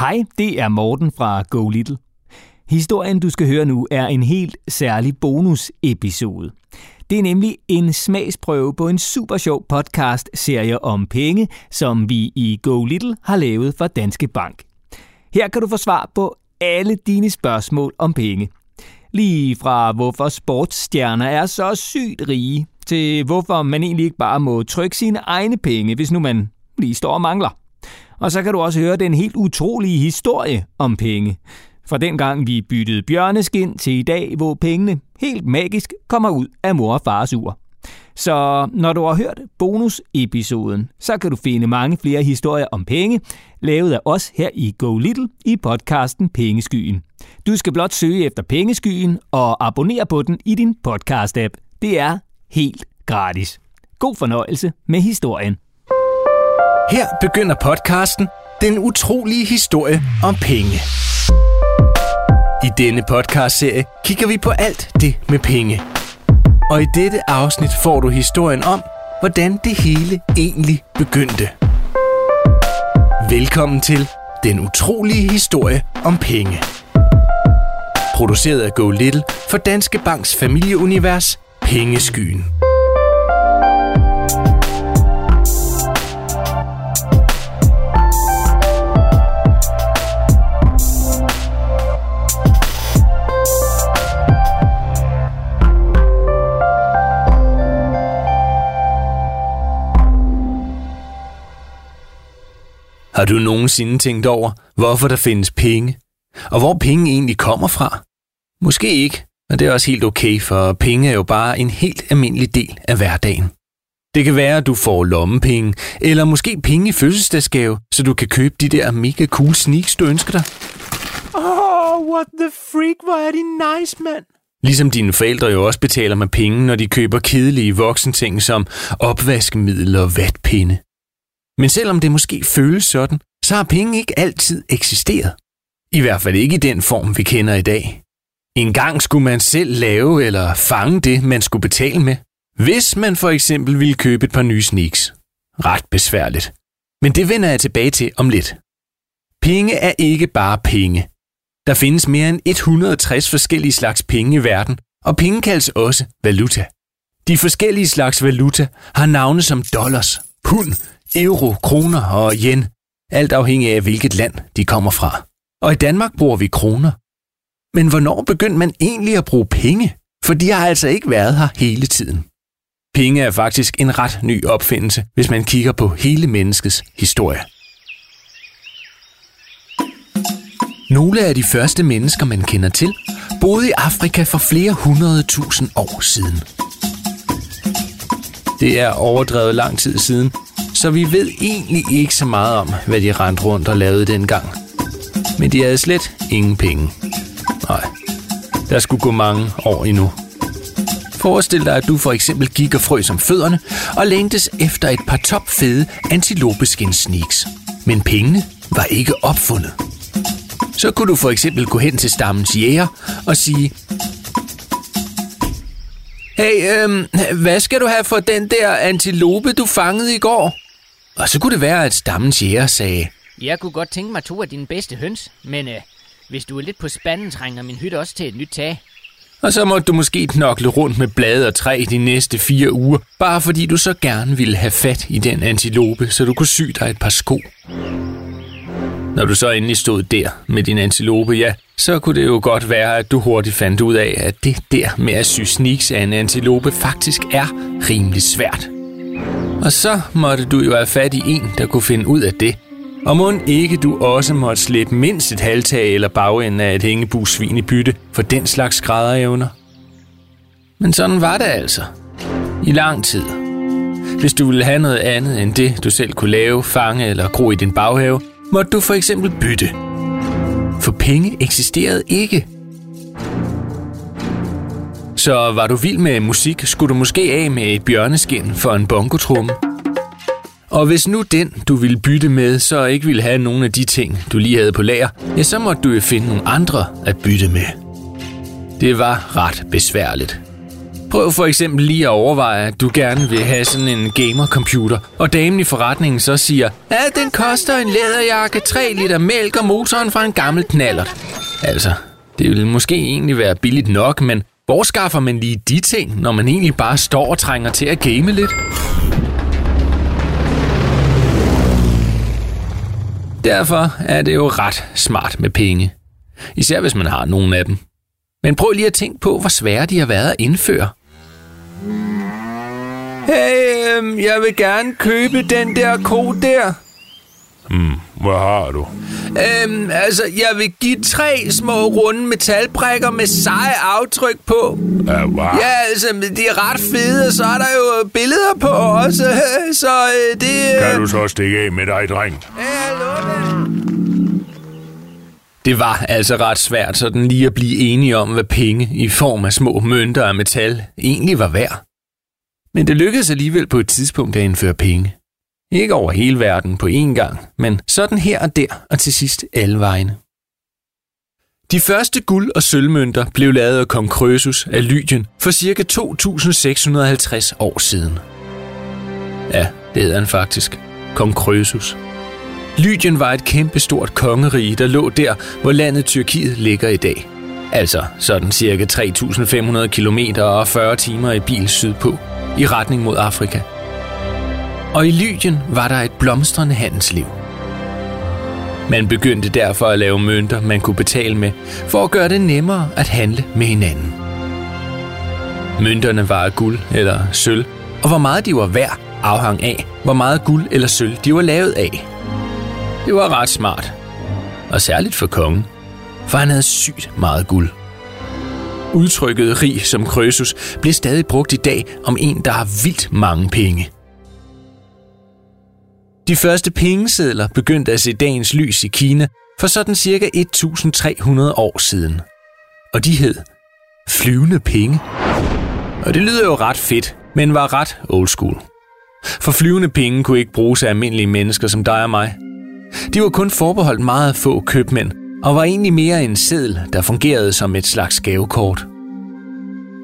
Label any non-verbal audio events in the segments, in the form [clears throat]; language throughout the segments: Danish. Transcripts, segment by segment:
Hej, det er Morten fra Go Little. Historien, du skal høre nu, er en helt særlig bonus-episode. Det er nemlig en smagsprøve på en super sjov podcast-serie om penge, som vi i Go Little har lavet for Danske Bank. Her kan du få svar på alle dine spørgsmål om penge. Lige fra hvorfor sportsstjerner er så sygt rige, til hvorfor man egentlig ikke bare må trykke sine egne penge, hvis nu man lige står og mangler. Og så kan du også høre den helt utrolige historie om penge. Fra den gang vi byttede bjørneskin til i dag, hvor pengene helt magisk kommer ud af mor og fars ur. Så når du har hørt bonusepisoden, så kan du finde mange flere historier om penge, lavet af os her i Go Little i podcasten Pengeskyen. Du skal blot søge efter Pengeskyen og abonnere på den i din podcast-app. Det er helt gratis. God fornøjelse med historien. Her begynder podcasten Den utrolige historie om penge. I denne podcastserie kigger vi på alt det med penge. Og i dette afsnit får du historien om, hvordan det hele egentlig begyndte. Velkommen til Den utrolige historie om penge. Produceret af Go Little for Danske Banks familieunivers Pengeskyen. Du nogensinde tænkt over, hvorfor der findes penge? Og hvor penge egentlig kommer fra? Måske ikke, men det er også helt okay, for penge er jo bare en helt almindelig del af hverdagen. Det kan være, at du får lommepenge, eller måske penge i fødselsdagsgave, så du kan købe de der mega cool sneaks, du ønsker dig. Oh, what the freak, hvor er de nice, mand. Ligesom dine forældre jo også betaler med penge, når de køber kedelige voksenting som opvaskemiddel og vatpinde. Men selvom det måske føles sådan, så har penge ikke altid eksisteret. I hvert fald ikke i den form, vi kender i dag. En gang skulle man selv lave eller fange det, man skulle betale med. Hvis man for eksempel ville købe et par nye sneaks. Ret besværligt. Men det vender jeg tilbage til om lidt. Penge er ikke bare penge. Der findes mere end 160 forskellige slags penge i verden, og penge kaldes også valuta. De forskellige slags valuta har navne som dollars, pund, euro, kroner og yen, alt afhængig af hvilket land de kommer fra. Og i Danmark bruger vi kroner. Men hvornår begyndte man egentlig at bruge penge? For de har altså ikke været her hele tiden. Penge er faktisk en ret ny opfindelse, hvis man kigger på hele menneskets historie. Nogle af de første mennesker, man kender til, boede i Afrika for flere hundrede tusind år siden. Det er overdrevet lang tid siden, så vi ved egentlig ikke så meget om, hvad de rendte rundt og lavede dengang. Men de havde slet ingen penge. Nej, der skulle gå mange år endnu. Forestil dig, at du for eksempel gik og frøs om fødderne og længtes efter et par topfede antilopeskin sneaks. Men pengene var ikke opfundet. Så kunne du for eksempel gå hen til stammens jæger og sige, Hey, øhm, hvad skal du have for den der antilope, du fangede i går? Og så kunne det være, at stammens jæger sagde, Jeg kunne godt tænke mig to af dine bedste høns, men øh, hvis du er lidt på spanden, trænger min hytte også til et nyt tag. Og så måtte du måske knokle rundt med blade og træ de næste fire uger, bare fordi du så gerne ville have fat i den antilope, så du kunne sy dig et par sko. Når du så endelig stod der med din antilope, ja, så kunne det jo godt være, at du hurtigt fandt ud af, at det der med at sy sneaks af en antilope faktisk er rimelig svært. Og så måtte du jo have fat i en, der kunne finde ud af det. Og må ikke du også måtte slippe mindst et halvtag eller bagenden af et hængebusvin i bytte for den slags skrædderevner. Men sådan var det altså. I lang tid. Hvis du ville have noget andet end det, du selv kunne lave, fange eller gro i din baghave, måtte du for eksempel bytte. For penge eksisterede ikke. Så var du vild med musik, skulle du måske af med et bjørneskin for en bongotrumme. Og hvis nu den, du ville bytte med, så ikke ville have nogen af de ting, du lige havde på lager, ja, så måtte du jo finde nogle andre at bytte med. Det var ret besværligt. Prøv for eksempel lige at overveje, at du gerne vil have sådan en gamercomputer, og damen i forretningen så siger, at den koster en læderjakke, 3 liter mælk og motoren fra en gammel knallert. Altså, det ville måske egentlig være billigt nok, men hvor skaffer man lige de ting, når man egentlig bare står og trænger til at game lidt? Derfor er det jo ret smart med penge. Især hvis man har nogen af dem. Men prøv lige at tænke på, hvor svære de har været at indføre. Hey, øhm, jeg vil gerne købe den der ko der. Hmm, hvad har du? Øhm, altså, jeg vil give tre små runde metalbrikker med seje aftryk på. Ja, hvad? Ja, altså, de er ret fede, og så er der jo billeder på også. [laughs] Så øh, det... Øh... Kan du så stikke af med dig, dreng? Det var altså ret svært sådan lige at blive enige om, hvad penge i form af små mønter af metal egentlig var værd. Men det lykkedes alligevel på et tidspunkt at indføre penge. Ikke over hele verden på én gang, men sådan her og der og til sidst alle vegne. De første guld- og sølvmønter blev lavet af kong Krøsus af Lydien for ca. 2650 år siden. Ja, det hedder han faktisk. Kong Krøsus. Lydien var et kæmpestort kongerige, der lå der, hvor landet Tyrkiet ligger i dag. Altså sådan cirka 3.500 km og 40 timer i bil sydpå, i retning mod Afrika. Og i Lydien var der et blomstrende handelsliv. Man begyndte derfor at lave mønter, man kunne betale med, for at gøre det nemmere at handle med hinanden. Mønterne var af guld eller sølv, og hvor meget de var værd afhang af, hvor meget guld eller sølv de var lavet af. Det var ret smart. Og særligt for kongen, for han havde sygt meget guld. Udtrykket rig som Krøsus bliver stadig brugt i dag om en, der har vildt mange penge. De første pengesedler begyndte at se dagens lys i Kina for sådan cirka 1300 år siden. Og de hed flyvende penge. Og det lyder jo ret fedt, men var ret old school. For flyvende penge kunne ikke bruges af almindelige mennesker som dig og mig. De var kun forbeholdt meget få købmænd, og var egentlig mere en seddel, der fungerede som et slags gavekort.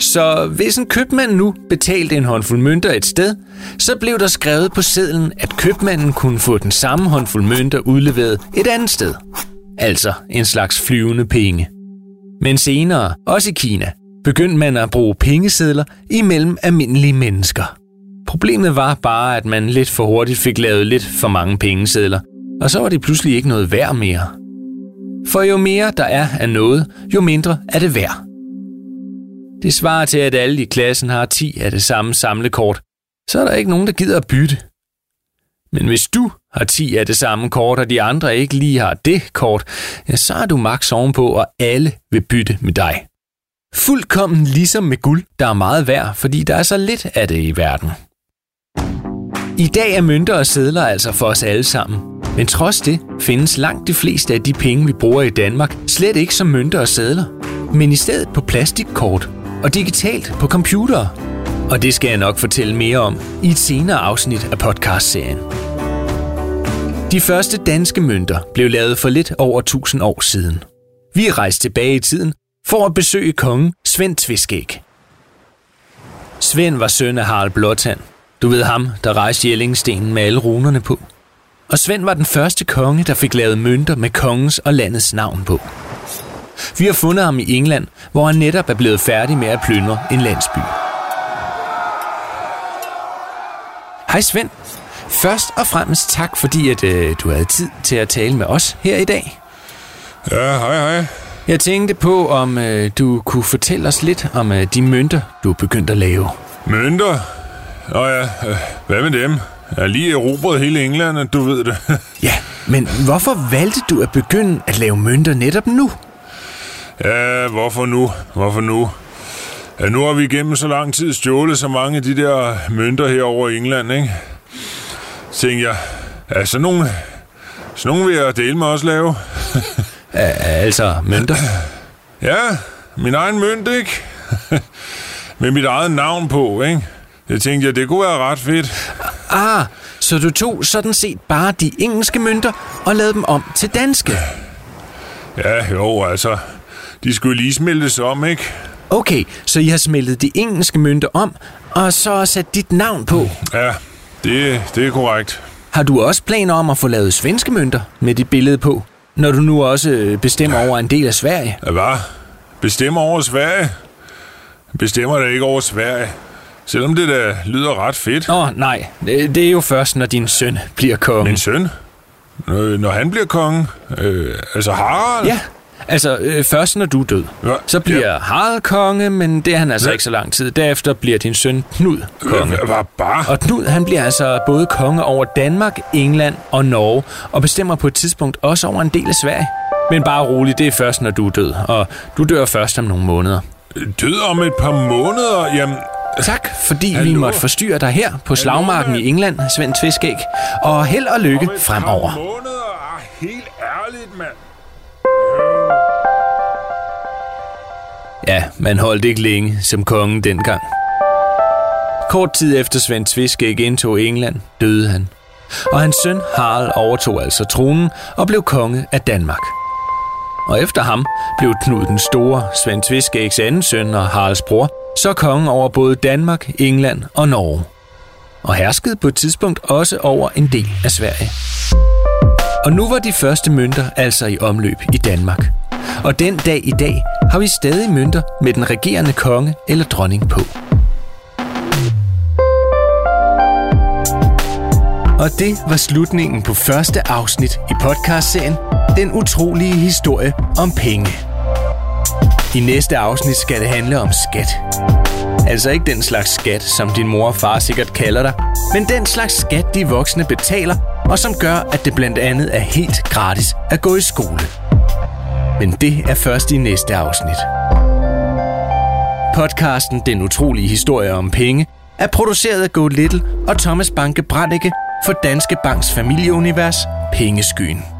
Så hvis en købmand nu betalte en håndfuld mønter et sted, så blev der skrevet på sedlen, at købmanden kunne få den samme håndfuld mønter udleveret et andet sted. Altså en slags flyvende penge. Men senere, også i Kina, begyndte man at bruge pengesedler imellem almindelige mennesker. Problemet var bare, at man lidt for hurtigt fik lavet lidt for mange pengesedler, og så var det pludselig ikke noget værd mere. For jo mere der er af noget, jo mindre er det værd. Det svarer til, at alle i klassen har 10 af det samme samlekort, så er der ikke nogen, der gider at bytte. Men hvis du har 10 af det samme kort, og de andre ikke lige har det kort, ja, så er du max ovenpå, og alle vil bytte med dig. Fuldkommen ligesom med guld, der er meget værd, fordi der er så lidt af det i verden. I dag er mønter og sedler altså for os alle sammen. Men trods det findes langt de fleste af de penge, vi bruger i Danmark, slet ikke som mønter og sedler, men i stedet på plastikkort og digitalt på computer. Og det skal jeg nok fortælle mere om i et senere afsnit af podcastserien. De første danske mønter blev lavet for lidt over 1000 år siden. Vi er rejst tilbage i tiden for at besøge kongen Svend Tviskæg. Svend var søn af Harald Blåtand. Du ved ham, der rejste Jellingstenen med alle runerne på. Og Svend var den første konge, der fik lavet mønter med kongens og landets navn på. Vi har fundet ham i England, hvor han netop er blevet færdig med at plyndre en landsby. Hej Svend. Først og fremmest tak, fordi at, øh, du havde tid til at tale med os her i dag. Ja, hej hej. Jeg tænkte på, om øh, du kunne fortælle os lidt om øh, de mønter, du er begyndt at lave. Mønter? Nå ja, øh, hvad med dem? Jeg er lige erobret hele England, du ved det. [laughs] Ja, men hvorfor valgte du at begynde at lave mønter netop nu? Ja, hvorfor nu? Hvorfor nu? Ja, nu har vi igennem så lang tid stjålet så mange af de der mønter her over i England, ikke? Tænkte jeg, ja, sådan nogle, sådan nogle vil jeg dele med også lave. [laughs] Altså, mønter? [clears throat] Ja, min egen mønt, ikke? [laughs] Med mit eget navn på, ikke? Jeg tænkte, ja, det kunne være ret fedt. Ah, så du tog sådan set bare de engelske mønter og lavede dem om til danske? Ja, jo, altså, de skulle lige smeltes om, ikke? Okay, så I har smeltet de engelske mønter om, og så sat dit navn på. Ja, det, det er korrekt. Har du også planer om at få lavet svenske mønter med dit billede på, når du nu også øh, bestemmer over en del af Sverige? Ja, Hvad? Bestemmer over Sverige? Bestemmer da ikke over Sverige. Selvom det da lyder ret fedt. Åh, oh, nej. Det, det er jo først, når din søn bliver konge. Min søn? Når, når han bliver konge? Øh, altså Harald? Ja, altså øh, først når du er død. Ja, Så bliver ja. Harald konge, men det er han altså Ja. ikke så lang tid. Derefter bliver din søn Knud konge. Hvad bare? Og Knud, han bliver altså både konge over Danmark, England og Norge, og bestemmer på et tidspunkt også over en del af Sverige. Men bare rolig, det er først, når du er død, og du dør først om nogle måneder. Død om et par måneder? Jamen, Tak, fordi vi Hallo? måtte forstyrre dig her på slagmarken mand. i England, Svend Tviskæg. Og held og lykke fremover. Ja, man holdt ikke længe som konge dengang. Kort tid efter Svend Tviskæg indtog England, døde han. Og hans søn Harald overtog altså tronen og blev konge af Danmark. Og efter ham blev Knud den Store, Svend Tviskægs anden søn og Haralds bror, så konge over både Danmark, England og Norge. Og herskede på et tidspunkt også over en del af Sverige. Og nu var de første mønter altså i omløb i Danmark. Og den dag i dag har vi stadig mønter med den regerende konge eller dronning på. Og det var slutningen på første afsnit i podcastserien Den utrolige historie om penge. I næste afsnit skal det handle om skat. Altså ikke den slags skat, som din mor og far sikkert kalder dig, men den slags skat, de voksne betaler, og som gør, at det blandt andet er helt gratis at gå i skole. Men det er først i næste afsnit. Podcasten Den utrolige historie om penge er produceret af Go Little og Thomas Banke Brannicke for Danske Banks familieunivers Pengeskyen.